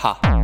好。